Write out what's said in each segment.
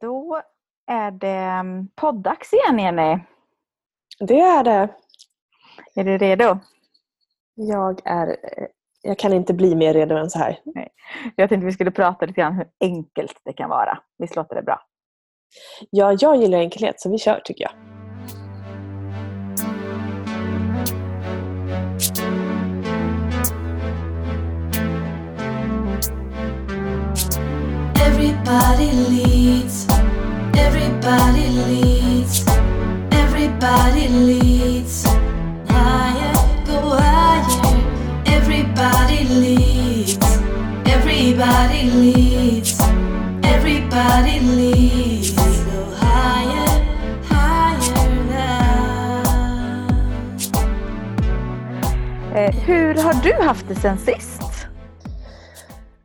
Då är det mm, poddags igen Jenny. Det är det. Är du redo? Jag, är, jag kan inte bli mer redo än så här. Jag tänkte vi skulle prata lite grann hur enkelt det kan vara. Visst låter det bra? Ja, jag gillar enkelhet så vi kör tycker jag. Everybody leads. Everybody leads. Everybody leads. Higher, go higher. Everybody leads. Everybody leads. Everybody leads. Go higher, higher now. Eh, hur har du haft det sen sist?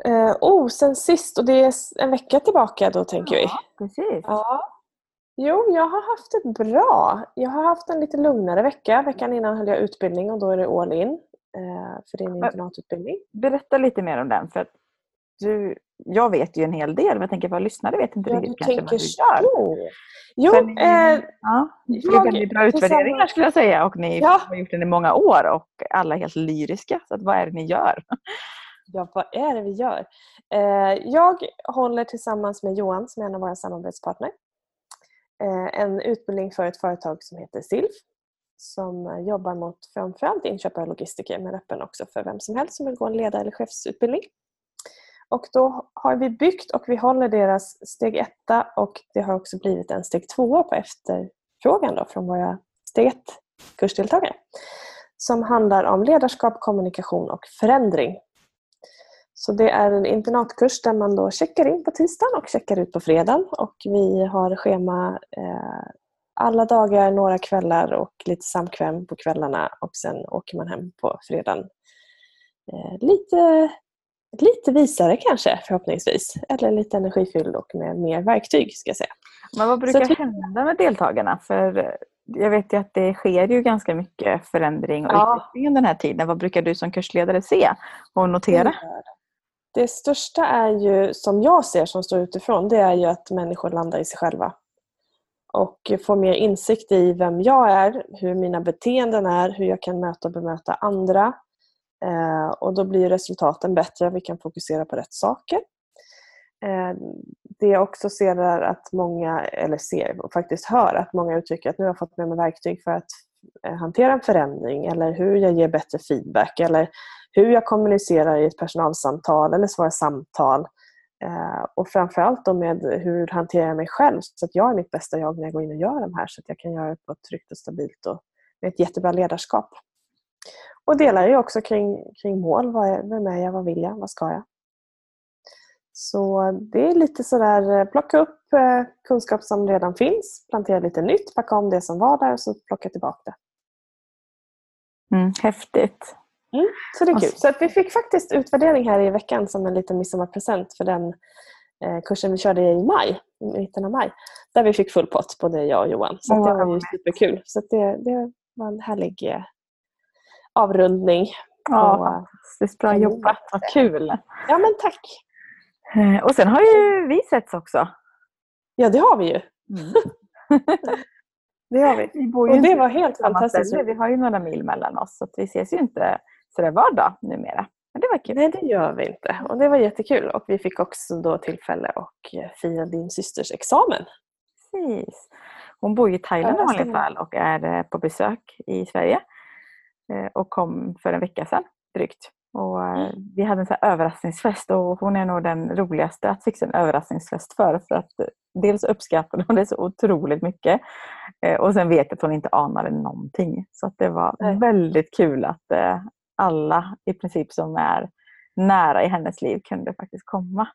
Eh, oh, sen sist, och det är en vecka tillbaka då tänker vi. precis. Ja. Jo, jag har haft det bra. Jag har haft en lite lugnare vecka. Veckan innan höll jag utbildning och då är det all in. Eh, för det är en internatutbildning. Berätta lite mer om den. För att du, jag vet ju en hel del, men jag tänker vad lyssnare vet inte Ja, du riktigt tänker du gör. så. Jo, För ni, eh, ja, ni jag bra utvärderingar skulle jag säga och ni Ja. har gjort den i många år och alla är helt lyriska. Så att, vad är det ni gör? Ja, vad är det vi gör? Eh, jag håller tillsammans med Johan, som är en av våra samarbetspartner, eh, en utbildning för ett företag som heter SILF som jobbar mot framförallt inköpare och logistiker men öppen också för vem som helst som vill gå en ledar eller chefsutbildning. Och då har vi byggt och vi håller deras steg etta och det har också blivit en steg tvåa på efterfrågan då från våra steg ett kursdeltagare som handlar om ledarskap, kommunikation och förändring. Så det är en internatkurs där man då checkar in på tisdagen och checkar ut på fredagen. Och vi har schema eh, alla dagar, några kvällar och lite samkväm på kvällarna och sen åker man hem på fredagen. Eh, lite, lite visare kanske förhoppningsvis. Eller lite energifylld och med mer verktyg ska jag säga. Men vad brukar vi- hända med deltagarna? För eh, jag vet ju att det sker ju ganska mycket förändring och Ja. utveckling den här tiden. Vad brukar du som kursledare se och notera? Det största är ju, som jag ser som står utifrån, det är ju att människor landar i sig själva. Och får mer insikt i vem jag är, hur mina beteenden är, hur jag kan möta och bemöta andra. Eh, och då blir resultaten bättre, vi kan fokusera på rätt saker. Eh, det jag också ser är att många, eller ser och faktiskt hör att många uttrycker att nu har jag fått med mig verktyg för att eh, hantera en förändring eller hur jag ger bättre feedback eller hur jag kommunicerar i ett personalsamtal eller svarar samtal. Eh, och framförallt då med hur hanterar jag mig själv så att jag är mitt bästa jag när jag går in och gör de här så att jag kan göra det på ett tryggt och stabilt och med ett jättebra ledarskap. Och delar ju också kring, kring mål. Vad är, vem är jag? Vad vill jag? Vad ska jag? Så det är lite sådär, eh, plocka upp eh, kunskap som redan finns, plantera lite nytt, packa om det som var där och så plocka tillbaka det. Mm, häftigt. Så det är Och kul. så- att vi fick faktiskt utvärdering här i veckan som en liten midsommarpresent för den eh, kursen vi körde i maj, i mitten av maj. Där vi fick full pott, både jag och Johan. Så det var ju superkul. Så det, det var en härlig eh, avrundning. Ja, på- fantastiskt bra kanon. jobbat. Vad kul. ja men tack! Eh, Och sen har ju vi setts också. Ja det har vi ju. Det har vi. Vi Och det var helt fantastiskt. Vi har ju några mil mellan oss så vi ses ju inte sådär var dag numera. Men det var kul. Nej det gör vi inte. Och det var jättekul. Och vi fick också då tillfälle att eh, fira din systers examen. Precis. Hon bor i Thailand i Ja, vanliga fall och är eh, på besök i Sverige. Eh, Och kom för en vecka sedan drygt. Och Mm. vi hade en så överraskningsfest och hon är nog den roligaste att fixa en överraskningsfest för. För att dels uppskattade hon det så otroligt mycket och sen vet jag att hon inte anade någonting. Så det var Nej. väldigt kul att alla i princip som är nära i hennes liv kunde faktiskt komma.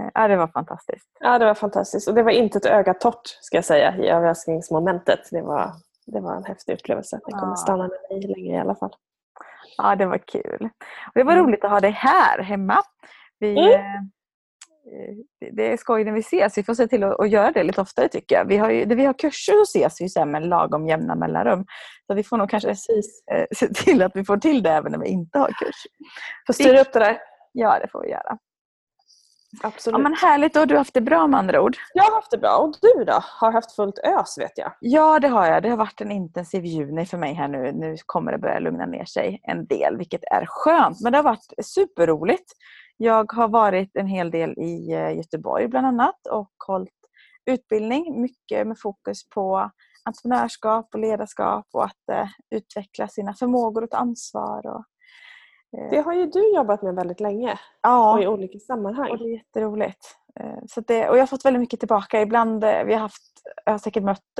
Eh, Ja, det var fantastiskt. Ja, det var fantastiskt. Och det var inte ett öga torrt, ska jag säga, i överraskningsmomentet. Det var, det var en häftig upplevelse. Den kommer Ja. stanna med mig länge i alla fall. Ja, det var kul. Och det var Mm. roligt att ha dig här hemma. Vi, Mm. Eh, det- är skoj när vi ses. Vi får se till att, göra det lite oftare tycker jag. Vi har, ju, vi har kurser så ses vi här med lagom jämna mellanrum. Så vi får nog kanske Precis. eh, se till att vi får till det även när vi inte har kurs. Får styra upp det där. Ja, det får vi göra. Ja, Absolut. men härligt, då har du haft det bra med andra ord. Jag har haft det bra. Och du då? Har haft fullt ös vet jag. Ja, det har jag. Det har varit en intensiv juni för mig här nu. Nu kommer det börja lugna ner sig en del, vilket är skönt. Men det har varit superroligt. Jag har varit en hel del i eh, Göteborg bland annat och hållit utbildning. Mycket med fokus på entreprenörskap och ledarskap och att eh, utveckla sina förmågor och ta ansvar. Och, eh, Det har ju du jobbat med väldigt länge ja, och i olika sammanhang. och det är jätteroligt. Eh, Så det, och jag har fått väldigt mycket tillbaka. Ibland, eh, vi har haft, jag har säkert mött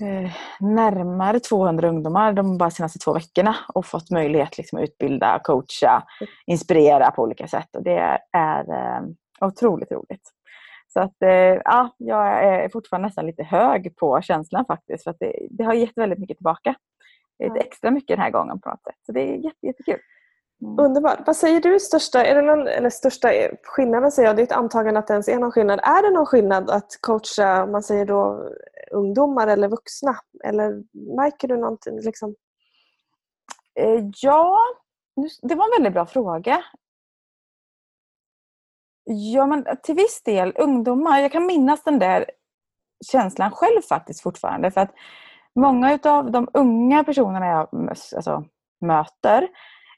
eh, närmare 200 ungdomar de bara senaste två veckorna och fått möjlighet liksom, att utbilda, coacha, inspirera på olika sätt. Och det är eh, otroligt roligt. Så att, eh, ja, jag är fortfarande nästan lite hög på känslan faktiskt. För att det, det har gett väldigt mycket tillbaka. Lite extra mycket den här gången på något sätt. Så det är jätte, jättekul. Underbart. Vad säger du största, är det någon, eller största skillnaden säger jag, det är ett antagande att det ens är någon skillnad. Är det någon skillnad att coacha, man säger då ungdomar eller vuxna? Eller märker du någonting? Liksom? Eh, Ja, det var en väldigt bra fråga. Ja, men till viss del ungdomar. Jag kan minnas den där känslan själv faktiskt fortfarande. För att många av de unga personerna jag alltså, möter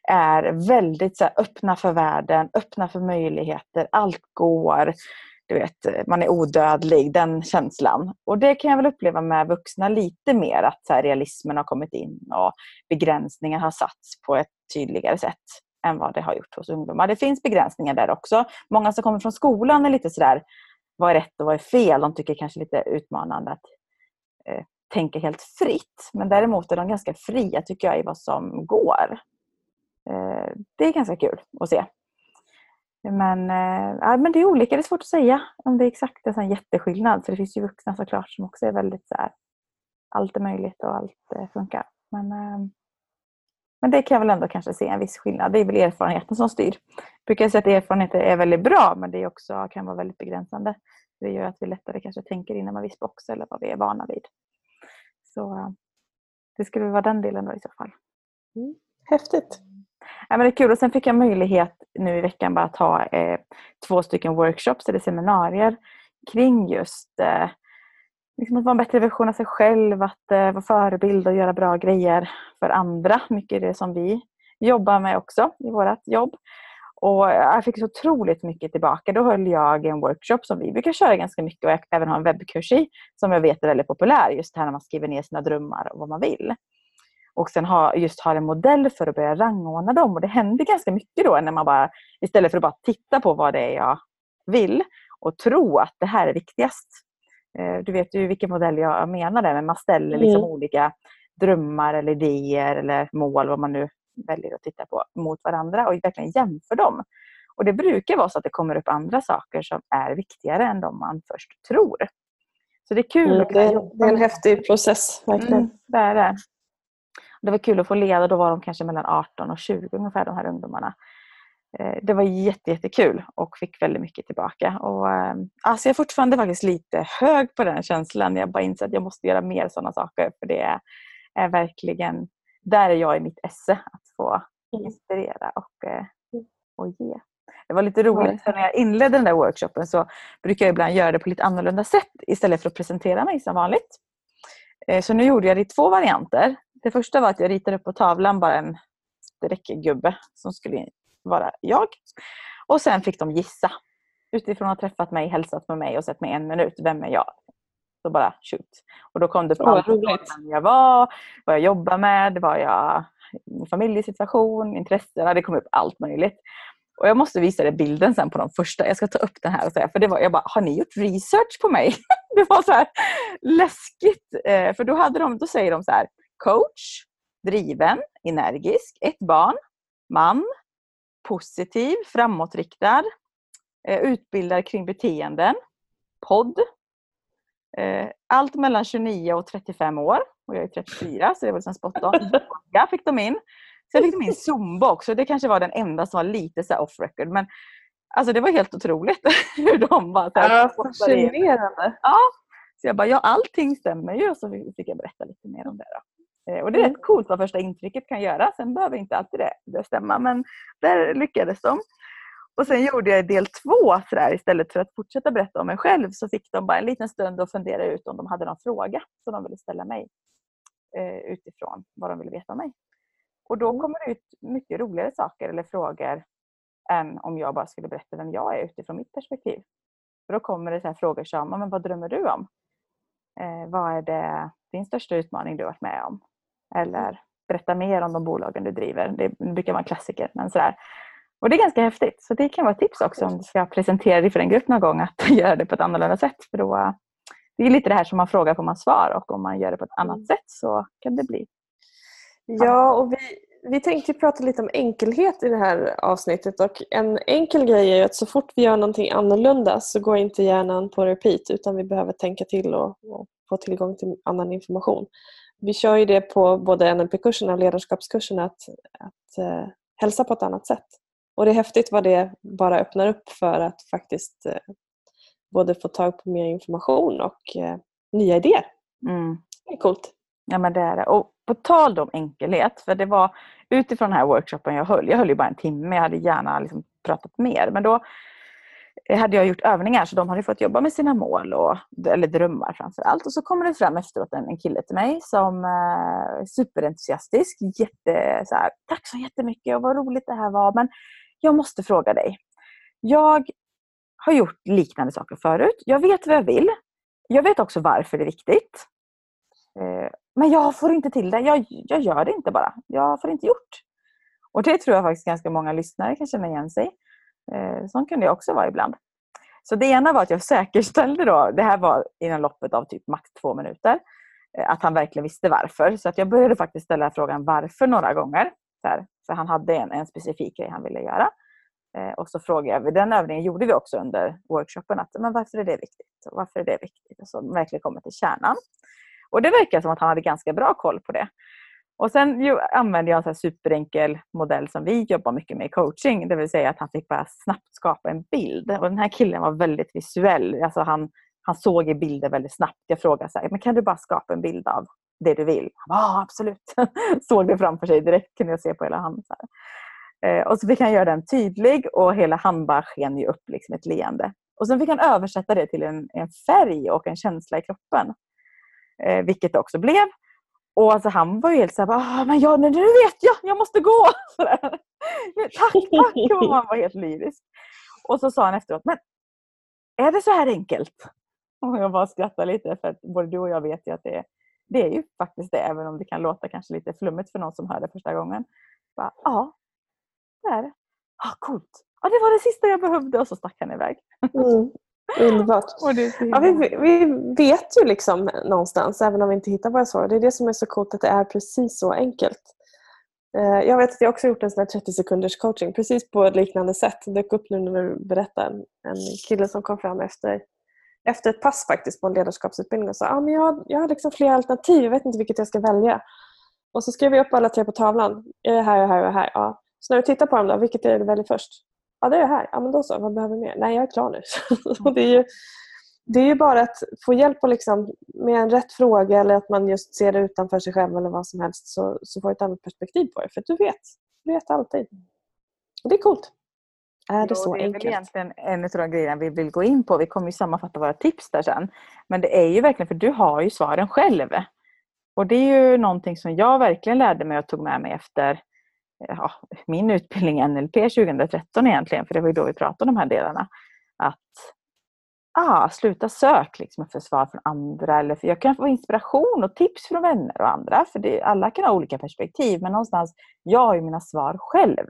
är väldigt så här, öppna för världen, öppna för möjligheter. Allt går. Du vet, man är odödlig, den känslan. Och det kan jag väl uppleva med vuxna lite mer, att så här, realismen har kommit in och begränsningar har satts på ett tydligare sätt än vad det har gjort hos ungdomar. Det finns begränsningar där också. Många som kommer från skolan är lite sådär, vad är rätt och vad är fel? De tycker kanske lite utmanande att eh, tänka helt fritt. Men däremot är de ganska fria tycker jag i vad som går. Eh, det är ganska kul att se. Men, eh, ja, men det är olika, det är svårt att säga om det är exakt en sån jätteskillnad. För det finns ju vuxna såklart som också är väldigt så här, allt är möjligt och allt eh, funkar. Men, eh, men det kan jag väl ändå kanske se en viss skillnad. Det är väl erfarenheten som styr. Jag brukar säga att erfarenhet är väldigt bra men det också, kan vara väldigt begränsande. Det gör att vi lättare kanske tänker inom en viss box eller vad vi är vana vid. Så eh, det skulle vara den delen då i så fall. Mm. Häftigt. Ja, men det är kul. Och sen fick jag möjlighet nu i veckan bara att ha eh, två stycken workshops eller seminarier kring just eh, liksom att vara en bättre version av sig själv, att eh, vara förebild och göra bra grejer för andra. Mycket är det som vi jobbar med också i vårt jobb. Och jag fick så otroligt mycket tillbaka. Då höll jag en workshop som vi brukar köra ganska mycket och jag även har en webbkurs i som jag vet är väldigt populär. Just det här när man skriver ner sina drömmar och vad man vill. Och sen ha, just ha en modell för att börja rangordna dem. Och det händer ganska mycket då när man bara istället för att bara titta på vad det är jag vill och tro att det här är viktigast. Eh, Du vet ju vilken modell jag menar där, men man ställer liksom Mm. olika drömmar eller idéer eller mål, vad man nu väljer att titta på, mot varandra och verkligen jämför dem. Och det brukar vara så att det kommer upp andra saker som är viktigare än de man först tror. Så det är kul Mm, det, jobba det är en häftig process, verkligen. Mm, det är det. Det var kul att få leda. Då var de kanske mellan 18 och 20 ungefär, de här ungdomarna. Eh, Det var jätte, jättekul och fick väldigt mycket tillbaka. Och, alltså jag är fortfarande faktiskt lite hög på den känslan. Jag bara inser att jag måste göra mer sådana saker. För det är, verkligen, där är jag i mitt esse. Att få Mm. inspirera och, eh, och ge. Det var lite roligt för när jag inledde den där workshopen så brukar jag ibland göra det på lite annorlunda sätt istället för att presentera mig som vanligt. Eh, Så nu gjorde jag det i två varianter. Det första var att jag ritade upp på tavlan bara en streckgubbe som skulle vara jag. Och sen fick de gissa. Utifrån att ha träffat mig, hälsat med mig och sett mig en minut. Vem är jag? Så bara shoot. Och då kom det fram roligt. vem jag var, vad jag jobbar med, vad jag, min familjesituation, intressen. Det kom upp allt möjligt. Och jag måste visa dig bilden sen på de första. Jag ska ta upp den här och säga. För det var, jag bara, har ni gjort research på mig? det var så här läskigt. Eh, för då, hade de, då säger de så här. Coach, driven, energisk, ett barn, man, positiv, framåtriktad, eh, utbildad kring beteenden, podd, eh, allt mellan 29 och 35 år. Och jag är 34 så det var liksom spot on. Yoga fick de in. Sen fick de in zumba också. Det kanske var den enda som var lite så off record. Men alltså det var helt otroligt hur de bara så här, Ja, fascinerande. Ja. Så jag bara, ja allting stämmer ju. Och så fick jag berätta lite mer om det. Då. Eh, Och det är Mm. rätt coolt vad första intrycket kan göra. Sen behöver inte alltid det, det stämma. Men där lyckades de. Och sen gjorde jag del två så där, istället för att fortsätta berätta om mig själv så fick de bara en liten stund att fundera ut om de hade någon fråga som de ville ställa mig eh, utifrån vad de ville veta om mig. Och då kommer det ut mycket roligare saker eller frågor än om jag bara skulle berätta vem jag är utifrån mitt perspektiv. För då kommer det så frågor som, men vad drömmer du om? Eh, vad är det, din största utmaning du har varit med om? Eller berätta mer om de bolagen du driver. Det brukar vara en klassiker. Men sådär. Och det är ganska häftigt. Så det kan vara ett tips också om du ska presentera dig för en grupp någon gång att göra det på ett annorlunda sätt. För då, det är lite det här som man frågar får man svar och om man gör det på ett annat Mm. sätt så kan det bli. Ja, och vi, vi tänkte prata lite om enkelhet i det här avsnittet och en enkel grej är att så fort vi gör någonting annorlunda så går inte hjärnan på repeat utan vi behöver tänka till och, och få tillgång till annan information. Vi kör ju det på både NLP-kurserna och ledarskapskurserna att, att eh, hälsa på ett annat sätt. Och det är häftigt vad det bara öppnar upp för att faktiskt eh, både få tag på mer information och eh, nya idéer. Mm. Det är coolt. Ja men det är det. Och på tal om enkelhet, för det var utifrån den här workshopen jag höll, jag höll ju bara en timme, jag hade gärna liksom pratat mer, men då hade jag gjort övningar så de hade fått jobba med sina mål, och, eller drömmar framför allt. Och så kommer det fram efteråt en, en kille till mig som är eh, superentusiastisk, jätte, så här, tack så jättemycket och vad roligt det här var, men jag måste fråga dig. Jag har gjort liknande saker förut, jag vet vad jag vill, jag vet också varför det är viktigt. Eh, men jag får inte till det. Jag, jag gör det inte bara. Jag får inte gjort. Och det tror jag faktiskt ganska många lyssnare kan känna igen sig eh, Sånt kunde jag också vara ibland. Så det ena var att jag säkerställde då, det här var inom loppet av typ max två minuter, eh, att han verkligen visste varför. Så att jag började faktiskt ställa frågan varför några gånger. Så här, för han hade en, en specifik grej han ville göra. Eh, och så frågade jag, den övningen gjorde vi också under workshopen, att men varför är det viktigt? Och varför är det viktigt? Och så verkligen kommer till kärnan. Och det verkar som att han hade ganska bra koll på det. Och sen ju, använde jag en så här superenkel modell som vi jobbar mycket med i coaching. Det vill säga att han fick bara snabbt skapa en bild. Och den här killen var väldigt visuell. Alltså han, han såg i bilder väldigt snabbt. Jag frågade så här, men kan du bara skapa en bild av det du vill? Ja, absolut. såg det framför sig direkt. Kunde jag se på hela handen. Så eh, och så fick han göra den tydlig och hela handen bara sken ju upp liksom ett leende. Och sen fick han översätta det till en, en färg och en känsla i kroppen. Eh, vilket det också blev. Och alltså han var ju helt såhär, ah, men jag, nu vet jag, jag måste gå! Sådär. Tack, tack! Och han var helt lyrisk. Och så sa han efteråt, men är det så här enkelt? Och jag bara skrattade lite för att både du och jag vet ju att det är, det är ju faktiskt det, även om det kan låta kanske lite flummigt för någon som hör det första gången. Bara, ja, det är det. Ah, coolt! Ja, det var det sista jag behövde och så stack han iväg. Mm. Underbart. Och det Ja, vi, vi vet ju liksom någonstans, även om vi inte hittar våra svar. Det är det som är så coolt, att det är precis så enkelt. Eh, Jag vet att jag också gjort en sån här 30 sekunders coaching precis på ett liknande sätt. Det dök upp nu när du berättar. En kille som kom fram efter, efter ett pass faktiskt på en ledarskapsutbildning och sa ah, men jag, har- jag har liksom flera alternativ, jag vet inte vilket jag ska välja. Och så skrev jag upp alla tre på tavlan. Är här, jag är här, är här. Ja. Så när du tittar på dem, då, vilket är det du väljer först? Ja, det är jag här. Ja, men då så. Vad behöver mer? Nej, jag är klar nu. det, är ju, det är ju bara att få hjälp och liksom, med en rätt fråga eller att man just ser det utanför sig själv eller vad som helst så, så får du ett annat perspektiv på det. För du vet. Du vet alltid. Och det är coolt. Är det så det är väl enkelt? egentligen en av de grejerna vi vill gå in på. Vi kommer ju sammanfatta våra tips där sen. Men det är ju verkligen, för du har ju svaren själv. Och det är ju någonting som jag verkligen lärde mig och tog med mig efter ja, min utbildning NLP 2013 egentligen, för det var ju då vi pratade om de här delarna. Att ah, sluta sök liksom för svar från andra. Eller för jag kan få inspiration och tips från vänner och andra. För det, alla kan ha olika perspektiv, men någonstans, jag har ju mina svar själv.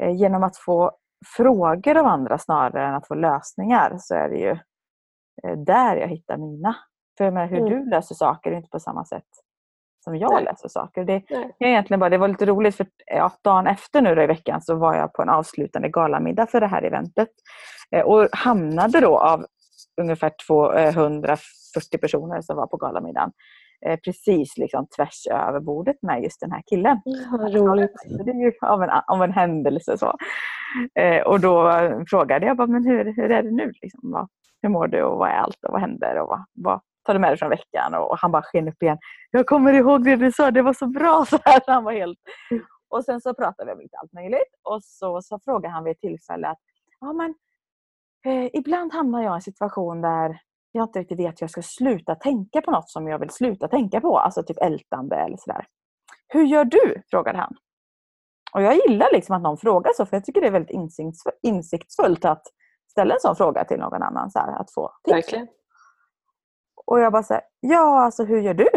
Eh, genom att få frågor av andra snarare än att få lösningar så är det ju eh, där jag hittar mina. För jag menar, hur Mm. du löser saker är inte på samma sätt som jag Nej. läser saker. Det, Nej. jag egentligen bara, det var lite roligt för ja, dagen efter nu då i veckan så var jag på en avslutande galamiddag för det här eventet. Eh, och hamnade då av ungefär 240 personer som var på galamiddagen eh, precis liksom tvärs över bordet med just den här killen. Vad roligt. Så det är ju av en, av en händelse. Så. Eh, och då frågade jag bara, men hur, hur är det nu? Liksom, vad, hur mår du och vad är allt och vad händer? Och vad, vad tar du med dig från veckan? Och han bara sken upp igen. Jag kommer ihåg det du sa, det var så bra. Så här, han var helt... Och sen så pratade vi om lite allt möjligt och så, så frågade han vid ett tillfälle att ja, men, eh, ibland hamnar jag i en situation där jag inte riktigt vet hur jag ska sluta tänka på något som jag vill sluta tänka på. Alltså typ ältande eller sådär. Hur gör du? frågade han. Och jag gillar liksom att någon frågar så för jag tycker det är väldigt insiktsfullt att ställa en sån fråga till någon annan. Så här, att få tips. Verkligen. Och jag bara säger ja alltså hur gör du?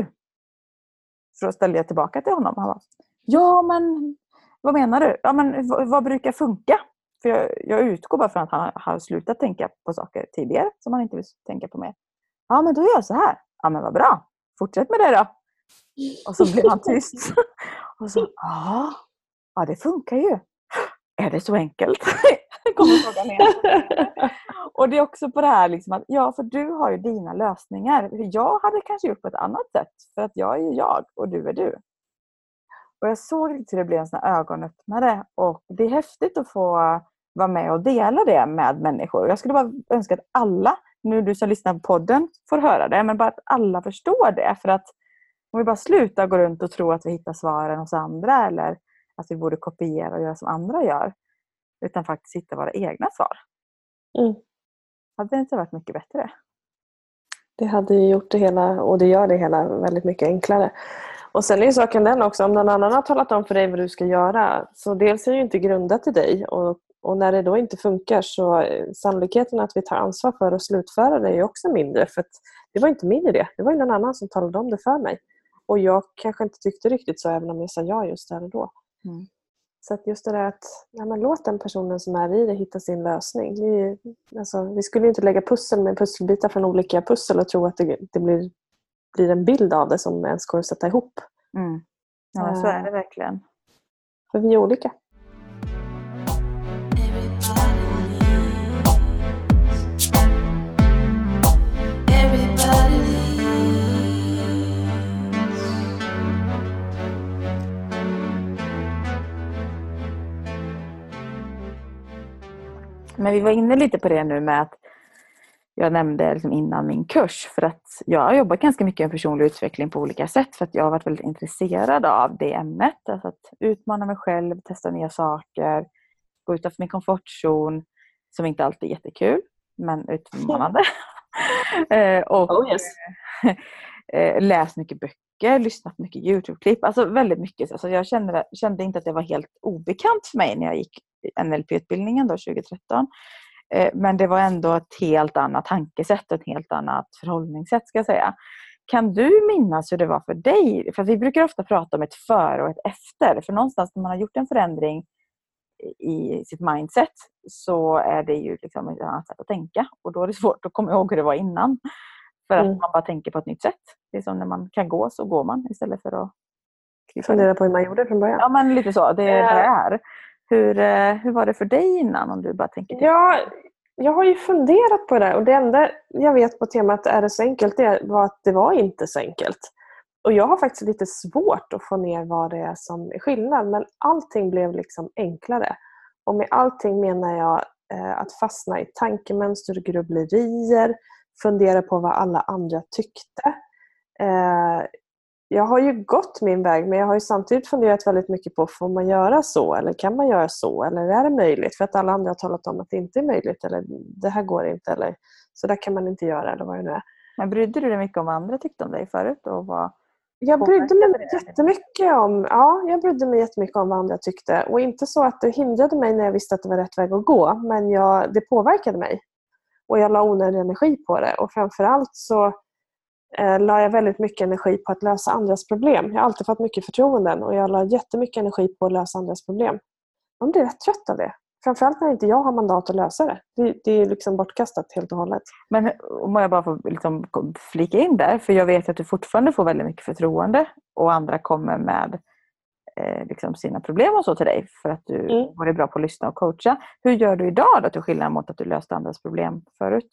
Så ställde jag tillbaka till honom. Han bara, ja men vad menar du? Ja men vad, vad brukar funka? För jag, jag utgår bara från att han har slutat tänka på saker tidigare som han inte vill tänka på mer. Ja men då gör jag så här. Ja men vad bra. Fortsätt med det då. Och så blev han tyst. Och så, ja, ja det funkar ju. Är det så enkelt? Kommer frågan igen. Och det är också på det här liksom att, ja för du har ju dina lösningar. Jag hade kanske gjort på ett annat sätt för att jag är ju jag och du är du. Och jag såg riktigt hur det blev en sån här ögonöppnare och det är häftigt att få vara med och dela det med människor. Jag skulle bara önska att alla, nu du som lyssnar på podden, får höra det, men bara att alla förstår det. För att om vi bara slutar gå runt och tro att vi hittar svaren hos andra eller att vi borde kopiera och göra som andra gör, utan faktiskt hitta våra egna svar. Mm. Hade det inte varit mycket bättre? Det hade ju gjort det hela, och det gör det hela, väldigt mycket enklare. Och sen är ju saken den också, om någon annan har talat om för dig vad du ska göra, så dels är det ju inte grundat i dig och, och när det då inte funkar så eh, sannolikheten att vi tar ansvar för att slutföra det är ju också mindre för det var inte min idé, det var ju någon annan som talade om det för mig. Och jag kanske inte tyckte riktigt så även om jag sa ja just där och då. Mm. Så att just det där att ja, men låt den personen som är i det hitta sin lösning. Ju- alltså, vi skulle inte lägga pussel med pusselbitar från olika pussel och tro att det, det blir, blir en bild av det som ens går att sätta ihop. Mm. Ja, så är det verkligen. För vi är olika. Men vi var inne lite på det nu med att jag nämnde liksom innan min kurs för att jag har jobbat ganska mycket med personlig utveckling på olika sätt för att jag har varit väldigt intresserad av det ämnet. Alltså att utmana mig själv, testa nya saker, gå utanför min komfortzon som inte alltid är jättekul men utmanande. Eh, och Oh yes. eh, läst mycket böcker, lyssnat mycket Youtube-klipp. Alltså väldigt mycket. Alltså jag kände, kände inte att det var helt obekant för mig när jag gick NLP-utbildningen 2013. Eh, men det var ändå ett helt annat tankesätt och ett helt annat förhållningssätt ska jag säga. Kan du minnas hur det var för dig? För vi brukar ofta prata om ett före och ett efter. För någonstans när man har gjort en förändring i sitt mindset så är det ju liksom ett annat sätt att tänka. Och då är det svårt att komma ihåg hur det var innan. För att Mm. man bara tänker på ett nytt sätt. Det är som när man kan gå så går man istället för att. Fundera på hur man gjorde från början. Ja men lite så, det är Eh. det är. Hur, eh, hur var det för dig innan om du bara tänker till? Ja, jag har ju funderat på det där och det enda jag vet på temat är det så enkelt det var att det var inte så enkelt. Och jag har faktiskt lite svårt att få ner vad det är som är skillnad men allting blev liksom enklare. Och med allting menar jag eh, att fastna i tankemönster, grubblerier, fundera på vad alla andra tyckte. Eh, jag har ju gått min väg men jag har samtidigt funderat väldigt mycket på får man göra så eller kan man göra så eller är det möjligt? För att alla andra har talat om att det inte är möjligt eller det här går inte eller så där kan man inte göra eller vad det nu är. Men brydde du dig mycket om vad andra tyckte om dig förut? Och vad... Jag brydde mig jättemycket om, ja, jag brydde mig jättemycket om vad andra tyckte. Och inte så att det hindrade mig när jag visste att det var rätt väg att gå, men jag, det påverkade mig. Och jag la onödig energi på det. Och framförallt så eh, la jag väldigt mycket energi på att lösa andras problem. Jag har alltid fått mycket förtroenden och jag la jättemycket energi på att lösa andras problem. Man blir rätt trött av det. Framförallt när inte jag har mandat att lösa det. Det, det är liksom bortkastat helt och hållet. Men om jag bara får liksom flika in där, för jag vet att du fortfarande får väldigt mycket förtroende och andra kommer med eh, liksom sina problem och så till dig för att du Mm. var bra på att lyssna och coacha. Hur gör du idag då till skillnad mot att du löste andras problem förut?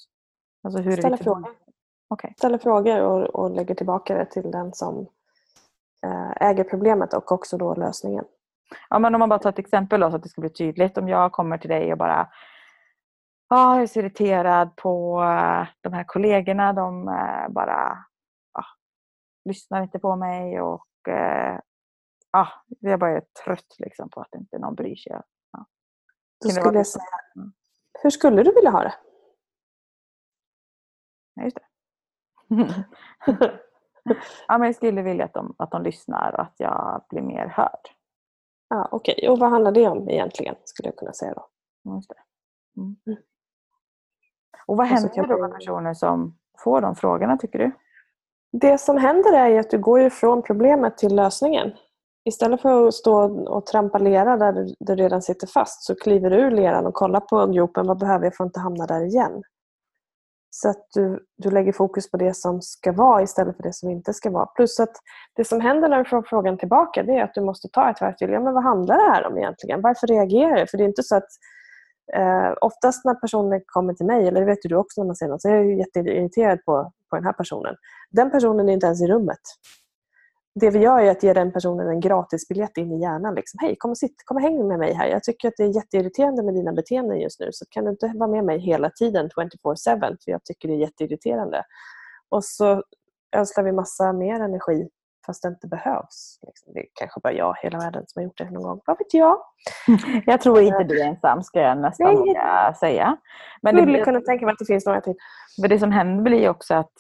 Alltså hur Ställa frågor. Okej. ställer frågor och, och lägger tillbaka det till den som eh, äger problemet och också då lösningen. Ja, men om man bara tar ett exempel då, så att det ska bli tydligt. Om jag kommer till dig och bara ah, jag är så irriterad på eh, de här kollegorna. De eh, bara ah, lyssnar inte på mig och eh, ah, jag bara är trött liksom, på att inte någon bryr sig. Ja. Då skulle jag säga, Mm. hur skulle du vilja ha det? Ja, just det. ja, men jag skulle vilja att de, att de lyssnar och att jag blir mer hörd. Ja, Okej, och vad handlar det om egentligen? Skulle jag kunna säga då. Just det. Mm. Mm. Och vad Och så händer kan då med personer som får de frågorna tycker du? Det som händer är att du går ju från problemet till lösningen. Istället för att stå och trampa lera där du, du redan sitter fast så kliver du ur leran och kollar på gropen. Vad behöver jag för att inte hamna där igen? Så att du, du lägger fokus på det som ska vara istället för det som inte ska vara. Plus att det som händer när du får frågan tillbaka det är att du måste ta ett varv till. Ja, men vad handlar det här om egentligen? Varför reagerar du? För det är inte så att eh, oftast när personer kommer till mig, eller det vet ju du också när man säger något, så är jag jätteirriterad på, på den här personen. Den personen är inte ens i rummet. Det vi gör är att ge den personen en gratisbiljett in i hjärnan. Liksom, Hej, kom och, sitt, kom och häng med mig här. Jag tycker att det är jätteirriterande med dina beteenden just nu. Så kan du inte vara med mig hela tiden 24-7? För jag tycker det är jätteirriterande. Och så ödslar vi massa mer energi fast det inte behövs. Liksom. Det är kanske bara jag hela världen som har gjort det någon gång. Vad vet jag? Jag tror inte du är ensam ska jag nästan Nej. våga säga. Men Jag det, skulle blir- kunna tänka mig att det finns några till. för det som händer blir också att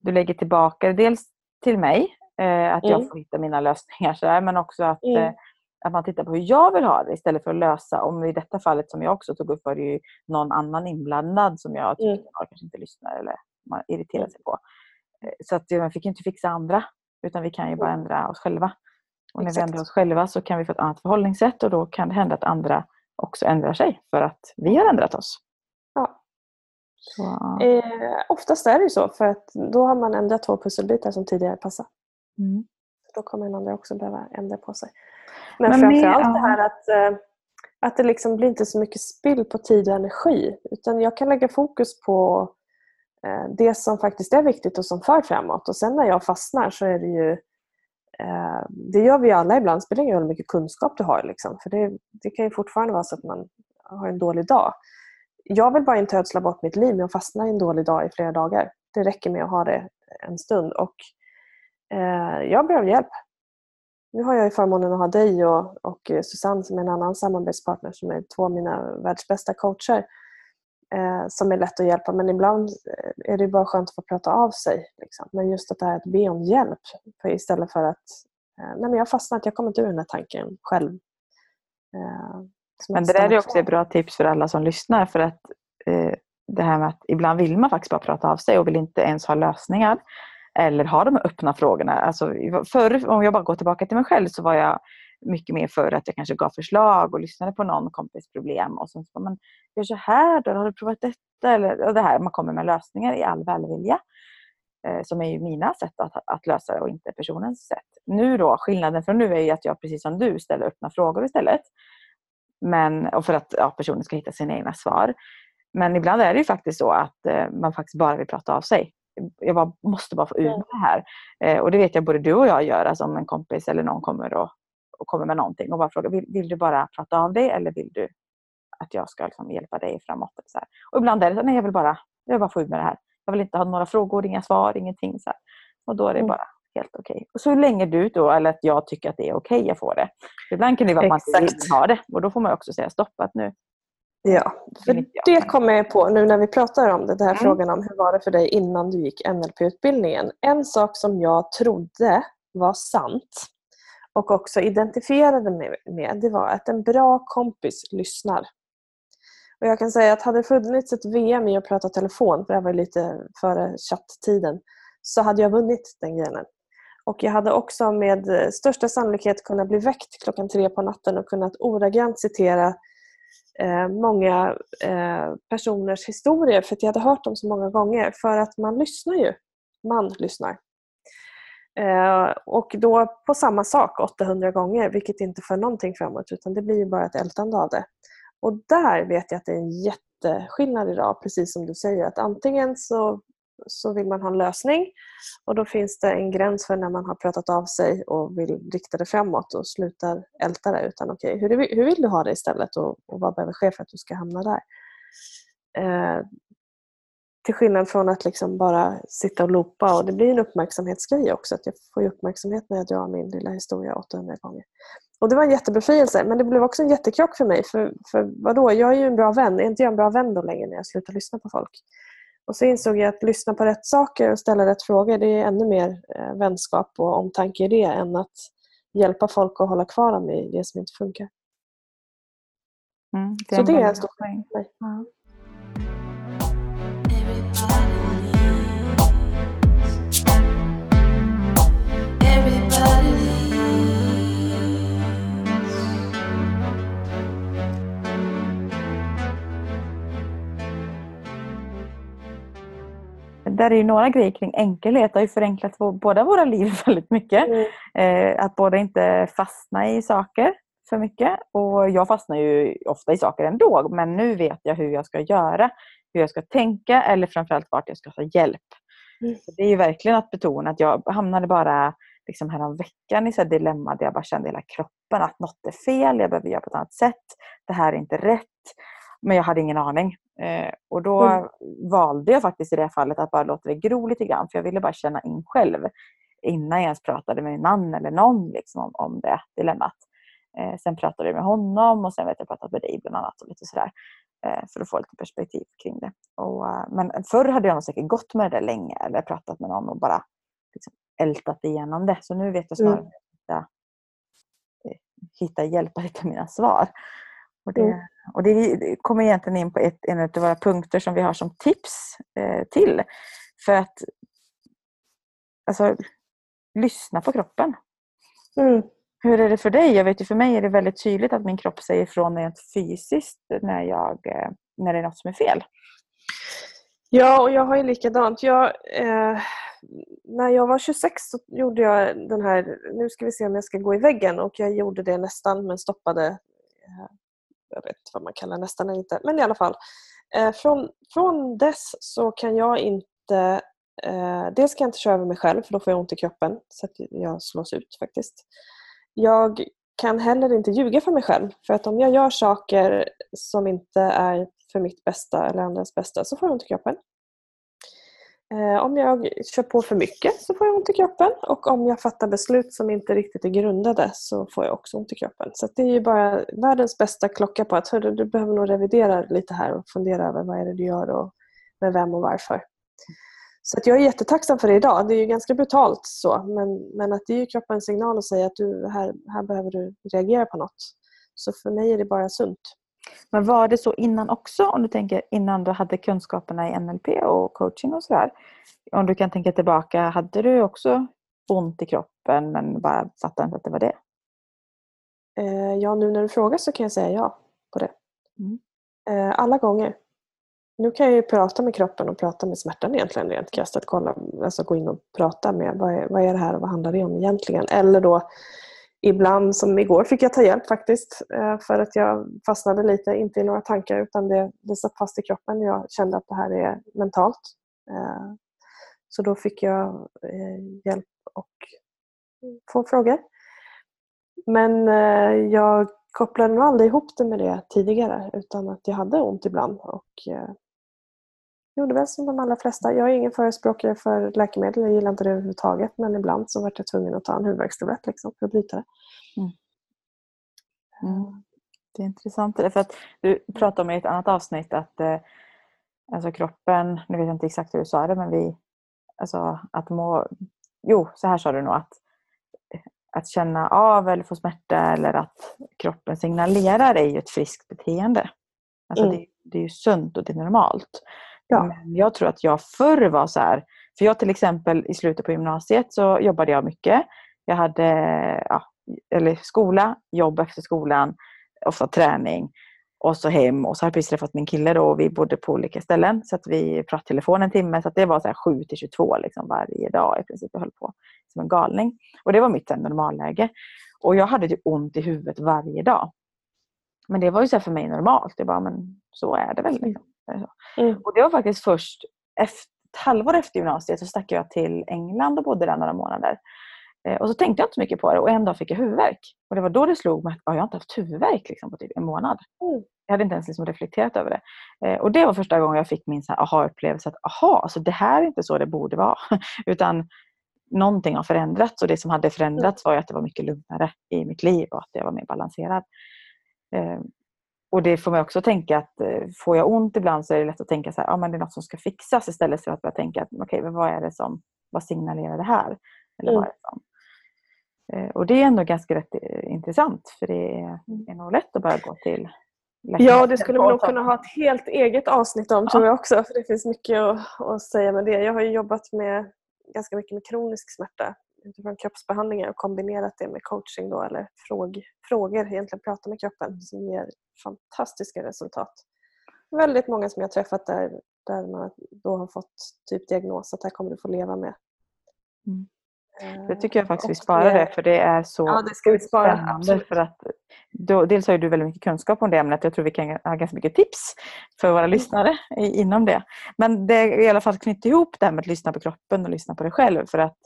du lägger tillbaka det dels till mig, eh, att jag Mm. får hitta mina lösningar så här, men också att, Mm. eh, att man tittar på hur jag vill ha det istället för att lösa. Om i detta fallet som jag också tog upp var det ju någon annan inblandad som jag tyckte Mm. jag kanske inte lyssnar eller man irriterar sig på. Eh, Så att jag fick inte fixa andra utan vi kan ju bara ändra oss själva. Och när vi Exakt. ändrar oss själva så kan vi få ett annat förhållningssätt och då kan det hända att andra också ändrar sig för att vi har ändrat oss. Ja. Så, Eh, oftast är det ju så, för att då har man ändrat två pusselbitar som tidigare passade. Mm. Då kommer den andra också behöva ändra på sig. Men, Men framförallt det ja. här att, eh, att det liksom blir inte så mycket spill på tid och energi. Utan jag kan lägga fokus på eh, det som faktiskt är viktigt och som för framåt. Och sen när jag fastnar så är det ju eh, det gör vi alla ibland. Det spelar ingen roll hur mycket kunskap du har. Liksom. För det, det kan ju fortfarande vara så att man har en dålig dag. Jag vill bara inte ödsla bort mitt liv med att fastna i en dålig dag i flera dagar. Det räcker med att ha det en stund. Och jag behöver hjälp. Nu har jag ju förmånen att ha dig och, och eh, Susanne som är en annan samarbetspartner som är två av mina världsbästa coacher. Eh, som är lätt att hjälpa men ibland eh, är det bara skönt att få prata av sig. Liksom. Men just att det här att be om hjälp för istället för att eh, nej men jag har fastnat, jag kommer inte ur den här tanken själv. Eh, Men det där är också ett bra tips för alla som lyssnar. För att eh, det här med att ibland vill man faktiskt bara prata av sig och vill inte ens ha lösningar. Eller ha de här öppna frågorna. Alltså, förr, om jag bara går tillbaka till mig själv så var jag mycket mer för att jag kanske gav förslag och lyssnade på någon kompis problem. Och sen så, man gör så här då, har du provat detta? Eller, och det här, man kommer med lösningar i all välvilja. Eh, som är ju mina sätt att, att lösa det och inte personens sätt. Nu då, skillnaden från nu är ju att jag precis som du ställer öppna frågor istället. Men, och för att ja, personen ska hitta sina egna svar. Men ibland är det ju faktiskt så att eh, man faktiskt bara vill prata av sig. Jag bara, måste bara få ur Mm. det här. Eh, och det vet jag både du och jag gör. Alltså om en kompis eller någon kommer och, och kommer med någonting och bara frågar, vill, vill du bara prata av dig eller vill du att jag ska liksom hjälpa dig framåt? Så här. Och ibland är det så, nej jag vill bara, jag vill bara få ur med det här. Jag vill inte ha några frågor, inga svar, ingenting. Så här. Och då är det Mm. bara helt okej. Och så länge du då, eller att jag tycker att det är okej jag får det. Ibland kan det vara att man inte vill ha det. Och då får man också säga stopp att nu Ja, för det kommer jag på nu när vi pratar om det, den här Mm. frågan om hur var det för dig innan du gick NLP-utbildningen. En sak som jag trodde var sant och också identifierade mig med, det var att en bra kompis lyssnar. Och jag kan säga att hade det funnits ett VM i att prata telefon, för det var lite före chatttiden, så hade jag vunnit den grenen. Och jag hade också med största sannolikhet kunnat bli väckt klockan tre på natten och kunnat ordagrant citera eh, många eh, personers historier för att jag hade hört dem så många gånger. För att man lyssnar ju. Man lyssnar. Eh, och då på samma sak 800 gånger vilket inte för någonting framåt utan det blir ju bara ett ältande av det. Och där vet jag att det är en jätteskillnad idag, precis som du säger. Att antingen så, så vill man ha en lösning och då finns det en gräns för när man har pratat av sig och vill rikta det framåt och slutar älta det. Utan okej, hur, hur vill du ha det istället och, och vad behöver ske för att du ska hamna där? Eh, Till skillnad från att liksom bara sitta och loopa. Och det blir en uppmärksamhetsgrej också. Att jag får ju uppmärksamhet när jag drar min lilla historia 800 gånger. Och Det var en jättebefrielse men det blev också en jättekrock för mig. För, för vadå? Jag är ju en bra vän. Är inte jag en bra vän då längre när jag slutar lyssna på folk? Och så insåg jag att lyssna på rätt saker och ställa rätt frågor det är ännu mer eh, vänskap och omtanke i det än att hjälpa folk att hålla kvar dem i det som inte funkar. Mm, Så en det är en stor poäng. Ja. Där är ju några grejer kring enkelhet. Det har ju förenklat båda våra liv väldigt mycket. Mm. Eh, att båda inte fastna i saker för mycket. Och jag fastnar ju ofta i saker ändå. Men nu vet jag hur jag ska göra. Hur jag ska tänka eller framförallt vart jag ska ta hjälp. Mm. Det är ju verkligen att betona att jag hamnade bara liksom härom veckan i så dilemma där jag bara kände i hela kroppen att något är fel. Jag behöver göra på ett annat sätt. Det här är inte rätt. Men jag hade ingen aning. Eh, och då Mm. valde jag faktiskt i det fallet att bara låta det gro lite grann. För jag ville bara känna in själv. Innan jag ens pratade med min man eller någon liksom, om, om det dilemmat. Eh, sen pratade jag med honom och sen vet jag pratat med dig bland annat. Och lite sådär, eh, för att få lite perspektiv kring det. Och, eh, men förr hade jag nog säkert gått med det länge. Eller pratat med någon och bara liksom, ältat igenom det. Så nu vet jag snarare Mm. att hitta, eh, hitta hjälp att hitta mina svar. Och det, Mm. och det kommer egentligen in på ett, en av våra punkter som vi har som tips eh, till. För att alltså, lyssna på kroppen. Mm. Hur är det för dig? Jag vet ju för mig är det väldigt tydligt att min kropp säger ifrån rent fysiskt när, jag, eh, när det är något som är fel. Ja, och jag har ju likadant. Jag, eh, när jag var 26 så gjorde jag den här, nu ska vi se om jag ska gå i väggen och jag gjorde det nästan men stoppade, eh, jag vet inte vad man kallar nästan inte, men i alla fall. Eh, från, från dess så kan jag inte, eh, dels kan jag inte köra över mig själv för då får jag ont i kroppen så att jag slås ut faktiskt. Jag kan heller inte ljuga för mig själv för att om jag gör saker som inte är för mitt bästa eller andras bästa så får jag ont i kroppen. Eh, om jag kör på för mycket så får jag ont i kroppen och om jag fattar beslut som inte riktigt är grundade så får jag också ont i kroppen. Så det är ju bara världens bästa klocka på att hörru, du behöver nog revidera lite här och fundera över vad är det du gör och med vem och varför. Så att jag är jättetacksam för det idag. Det är ju ganska brutalt så men, men att det är ju kroppens signal att säga att du, här, här behöver du reagera på något. Så för mig är det bara sunt. Men var det så innan också? Om du tänker innan du hade kunskaperna i NLP och coaching och sådär. Om du kan tänka tillbaka, hade du också ont i kroppen men bara fattade inte att det var det? Eh, ja, nu när du frågar så kan jag säga ja på det. Mm. Eh, alla gånger. Nu kan jag ju prata med kroppen och prata med smärtan egentligen rent krasst. Att kolla, alltså gå in och prata med vad är, vad är det här och vad handlar det om egentligen? Eller då ibland, som igår, fick jag ta hjälp faktiskt. Eh, för att jag fastnade lite, inte i några tankar utan det, det satt fast i kroppen. Jag kände att det här är mentalt. Eh, så då fick jag eh, hjälp och få frågor. Men jag kopplade nog aldrig ihop det med det tidigare utan att jag hade ont ibland. Och, gjorde väl som de allra flesta. Jag är ingen förespråkare för läkemedel, jag gillar inte det överhuvudtaget. Men ibland så var jag tvungen att ta en huvudvärkstablett liksom, för att bryta det. Mm. Det är intressant. det, För att du pratade om i ett annat avsnitt att eh, alltså kroppen, nu vet jag inte exakt hur du sa det, men vi, alltså att må, jo så här sa du nog att, att känna av eller få smärta eller att kroppen signalerar är ju ett friskt beteende. Alltså Mm. det, det är ju sunt och det är normalt. Ja. Men jag tror att jag förr var så här, för jag till exempel i slutet på gymnasiet så jobbade jag mycket. Jag hade ja, eller skola, jobb efter skolan, ofta träning och så hem. Och så har jag precis träffat min kille då och vi bodde på olika ställen. Så att vi pratade telefon en timme. Så att det var så här 7 till 22 liksom varje dag i princip. Jag höll på som en galning. Och det var mitt normalläge. Och jag hade ju ont i huvudet varje dag. Men det var ju så för mig normalt. Det bara, men så är det väl. Liksom. Mm. Och det var faktiskt först efter, ett halvår efter gymnasiet så stack jag till England och bodde där några månader. Eh, Och så tänkte jag inte så mycket på det och en dag fick jag huvudvärk. Och det var då det slog mig att ja, jag har inte haft huvudvärk liksom, på typ en månad. Mm. Jag hade inte ens liksom reflekterat över det. Eh, och det var första gången jag fick min aha-upplevelse att aha, alltså det här är inte så det borde vara. Utan någonting har förändrats och det som hade förändrats var att det var mycket lugnare i mitt liv och att jag var mer balanserad. Eh, och det får mig också tänka att eh, får jag ont ibland så är det lätt att tänka så här, ah, men det är något som ska fixas istället för att börja tänka att okay, men vad är det som, vad signalerar det här? Eller vad är det som? Eh, och det är ändå ganska rätt intressant för det är, Mm. är nog lätt att bara gå till Ja, det skulle vi nog kunna ha ett helt eget avsnitt om tror jag också. För det finns mycket att, att säga med det. Jag har jobbat med ganska mycket med kronisk smärta utifrån kroppsbehandlingar och kombinerat det med coaching då, eller fråg, frågor, egentligen prata med kroppen som ger fantastiska resultat. Väldigt många som jag har träffat där, där man då har fått typ diagnos att det här kommer du få leva med. Mm. Eh, Det tycker jag faktiskt vi sparar det för det är så Ja, det ska vi spara. spännande. Absolut. För att då, dels har du väldigt mycket kunskap om det ämnet. Jag tror vi kan ha ganska mycket tips för våra lyssnare i, inom det. Men det är i alla fall knyta ihop det här med att lyssna på kroppen och lyssna på dig själv. För att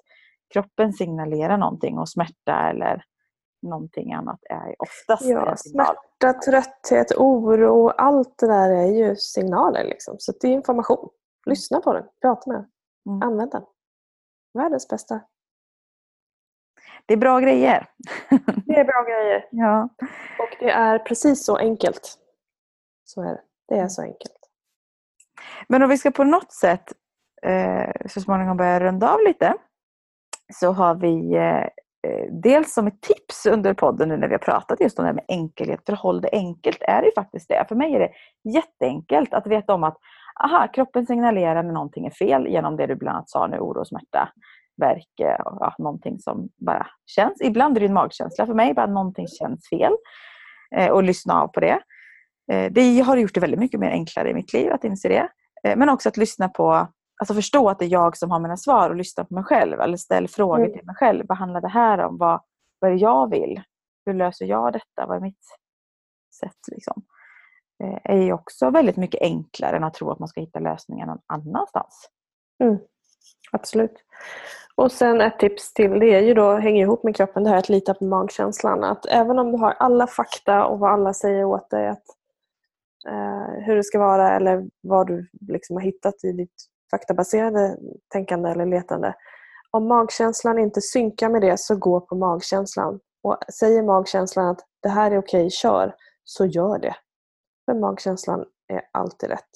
kroppen signalerar någonting och smärta eller någonting annat är oftast Ja, en signal. smärta, trötthet, oro, allt det där är ju signaler. Liksom. Så det är information. Lyssna på den, prata med den, Mm. använd den. Världens bästa. Det är bra grejer. Det är bra grejer. ja. Och det är precis så enkelt. Så är det. Det är så enkelt. Men om vi ska på något sätt eh, så småningom börja runda av lite så har vi eh, eh, dels som ett tips under podden nu när vi har pratat just om det här med enkelhet. För håll det enkelt är det ju faktiskt det. För mig är det jätteenkelt att veta om att aha, kroppen signalerar när någonting är fel genom det du bland annat sa nu, oro, smärta, värk, och ja, någonting som bara känns. Ibland är det en magkänsla för mig, bara någonting känns fel. Eh, och lyssna av på det. Eh, Det har gjort det väldigt mycket mer enklare i mitt liv att inse det. Eh, Men också att lyssna på, alltså förstå att det är jag som har mina svar och lyssna på mig själv. Eller ställ frågor Mm. till mig själv. Vad handlar det här om? Vad, vad är det jag vill? Hur löser jag detta? Vad är mitt sätt? Liksom? Eh, är ju också väldigt mycket enklare än att tro att man ska hitta lösningen någon annanstans. Absolut. Och sen ett tips till, det är ju då, hänger ihop med kroppen, det här att lita på magkänslan. Att även om du har alla fakta och vad alla säger åt dig att, eh, hur det ska vara eller vad du liksom har hittat i ditt faktabaserade tänkande eller letande. Om magkänslan inte synkar med det så gå på magkänslan. Och säger magkänslan att det här är okej, kör, så gör det. För magkänslan är alltid rätt.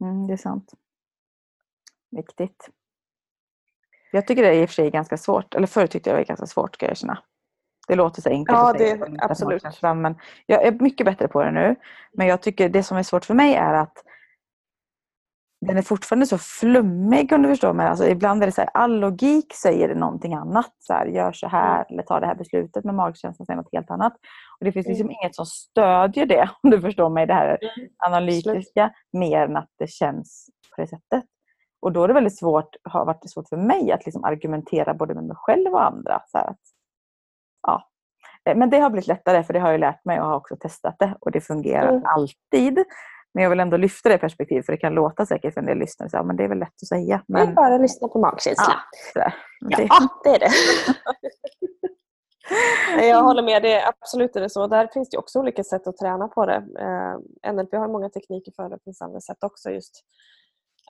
Mm, det är sant. Viktigt. Jag tycker det är i och för sig ganska svårt. Eller förr tyckte jag det var ganska svårt ska jag erkänna. Det låter så enkelt Ja, att säga det- att absolut. magkänslan, Men jag är mycket bättre på det nu. Men jag tycker det som är svårt för mig är att den är fortfarande så flummig om du förstår mig. Alltså, ibland är det så här, all logik säger någonting annat. Så här, gör så här eller ta det här beslutet. Men magkänslan säger något helt annat. Och Det finns liksom inget som stödjer det om du förstår mig. Det här analytiska mer än att det känns på det sättet. Och då är det väldigt svårt, har varit svårt för mig att liksom argumentera både med mig själv och andra. Så här att, Men det har blivit lättare för det har jag lärt mig och har också testat det och det fungerar Mm. alltid. Men jag vill ändå lyfta det perspektivet för det kan låta säkert för en del lyssnare så men det är väl lätt att säga. Men Men, bara lyssna på magkänslan. sådär. Det- Ja, det är det. Jag håller med, det är absolut är det så. Där finns det också olika sätt att träna på det. Eh, NLP har många tekniker för det, det finns andra sätt också. just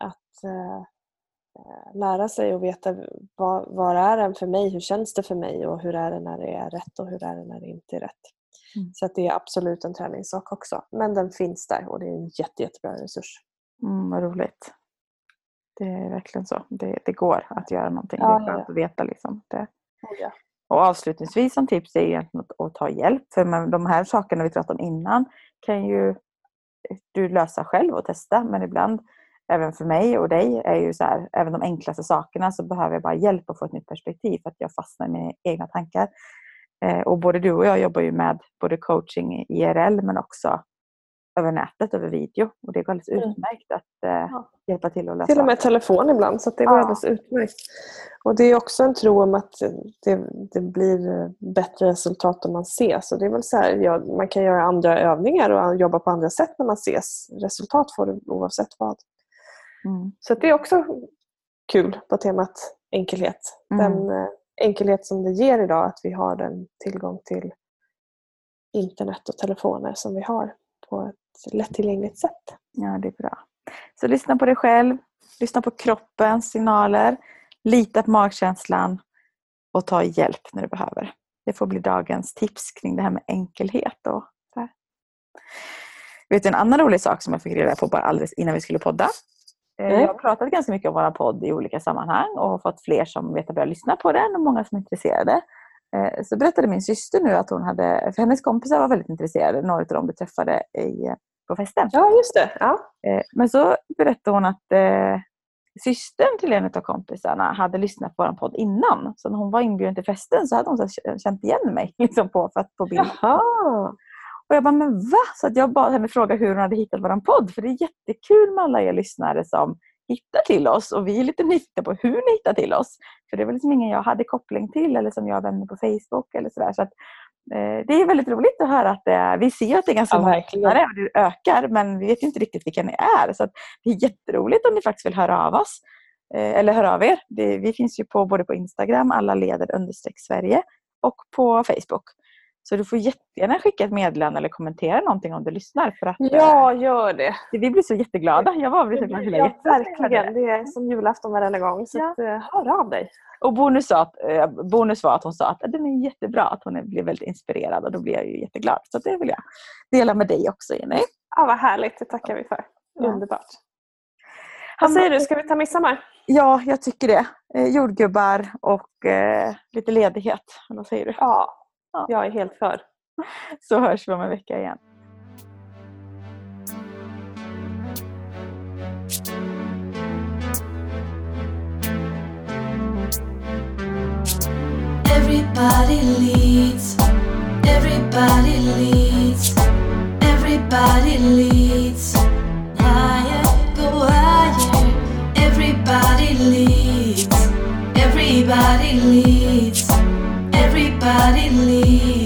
Att eh, eh, lära sig och veta vad, vad är den för mig, hur känns det för mig och hur är det när det är rätt och hur är det när det inte är rätt. Mm. Så att det är absolut en träningssak också. Men den finns där och det är en jätte, jättebra resurs. Mm, vad roligt. Det är verkligen så. Det, det går att göra någonting. Ja, det är skönt ja. att veta. Liksom. Det. Ja. Och avslutningsvis som tips är egentligen att, att ta hjälp. För man, de här sakerna vi pratade om innan kan ju du lösa själv och testa. Men ibland, även för mig och dig, är ju så här, även de enklaste sakerna så behöver jag bara hjälp att få ett nytt perspektiv. För att jag fastnar i mina egna tankar. Eh, och både du och jag jobbar ju med både coaching IRL men också över nätet, över video. Och det går alldeles Mm. utmärkt att eh, Ja. hjälpa till att lösa. Till och med telefon ibland, så det går Ja. alldeles utmärkt. Och det är också en tro om att det, det blir bättre resultat om man ses. Så det är väl så här, ja, man kan göra andra övningar och jobba på andra sätt när man ses. Resultat får du oavsett vad. Mm. Så det är också kul på temat enkelhet. Mm. Den eh, enkelhet som det ger idag, att vi har den tillgång till internet och telefoner som vi har på ett lättillgängligt sätt. Ja, det är bra. Så lyssna på dig själv, lyssna på kroppens signaler, lita på magkänslan och ta hjälp när du behöver. Det får bli dagens tips kring det här med enkelhet. Och. Vet du en annan rolig sak som jag fick reda på bara alldeles innan vi skulle podda? Mm. Jag har pratat ganska mycket om vår podd i olika sammanhang och har fått fler som vet att börja lyssna på den och många som är intresserade. Eh, Så berättade min syster nu att hon hade, för hennes kompisar var väldigt intresserade, några av dem du träffade i, på festen. Ja, just det. Ja. Eh, Men så berättade hon att eh, systern till en av kompisarna hade lyssnat på vår podd innan. Så när hon var inbjuden till festen så hade hon så känt igen mig liksom på, för att, på bild. Jaha. Och jag bara, men va? Så att jag bad henne fråga hur hon hade hittat vår podd. För det är jättekul med alla er lyssnare som hittar till oss. Och vi är lite nyfikna på hur ni hittar till oss. För det var liksom ingen jag hade koppling till eller som jag har vänner på Facebook eller sådär. Så att, eh, det är väldigt roligt att höra att är, vi ser att det är ganska Ja, många lyssnare och det ökar. Men vi vet inte riktigt vilka ni är. Så att det är jätteroligt om ni faktiskt vill höra av oss. Eh, eller höra av er. Det, vi finns ju på, både på Instagram, alla leder understreck Sverige och på Facebook. Så du får jättegärna skicka ett meddelande eller kommentera någonting om du lyssnar. För att, eh, Ja, gör det. vi blir så jätteglada. Jag var så glad Ja, verkligen. Det är som julafton varenda gång. Så Ja. att, eh, hör av dig. Och bonus, sa att, eh, bonus var att hon sa att den är jättebra, att hon blev väldigt inspirerad och då blir jag ju jätteglad. Så det vill jag dela med dig också Jenny. Ja, vad härligt. Det tackar vi för. Ja. Underbart. Vad säger du? Ska vi ta midsommar? Ja, jag tycker det. Eh, jordgubbar och eh, lite ledighet. Vad säger du? Ja, ja. jag är helt för. Så hörs vi om en vecka igen. Everybody leads. Everybody leads. Everybody leads. Everybody leads. Everybody leads. God in.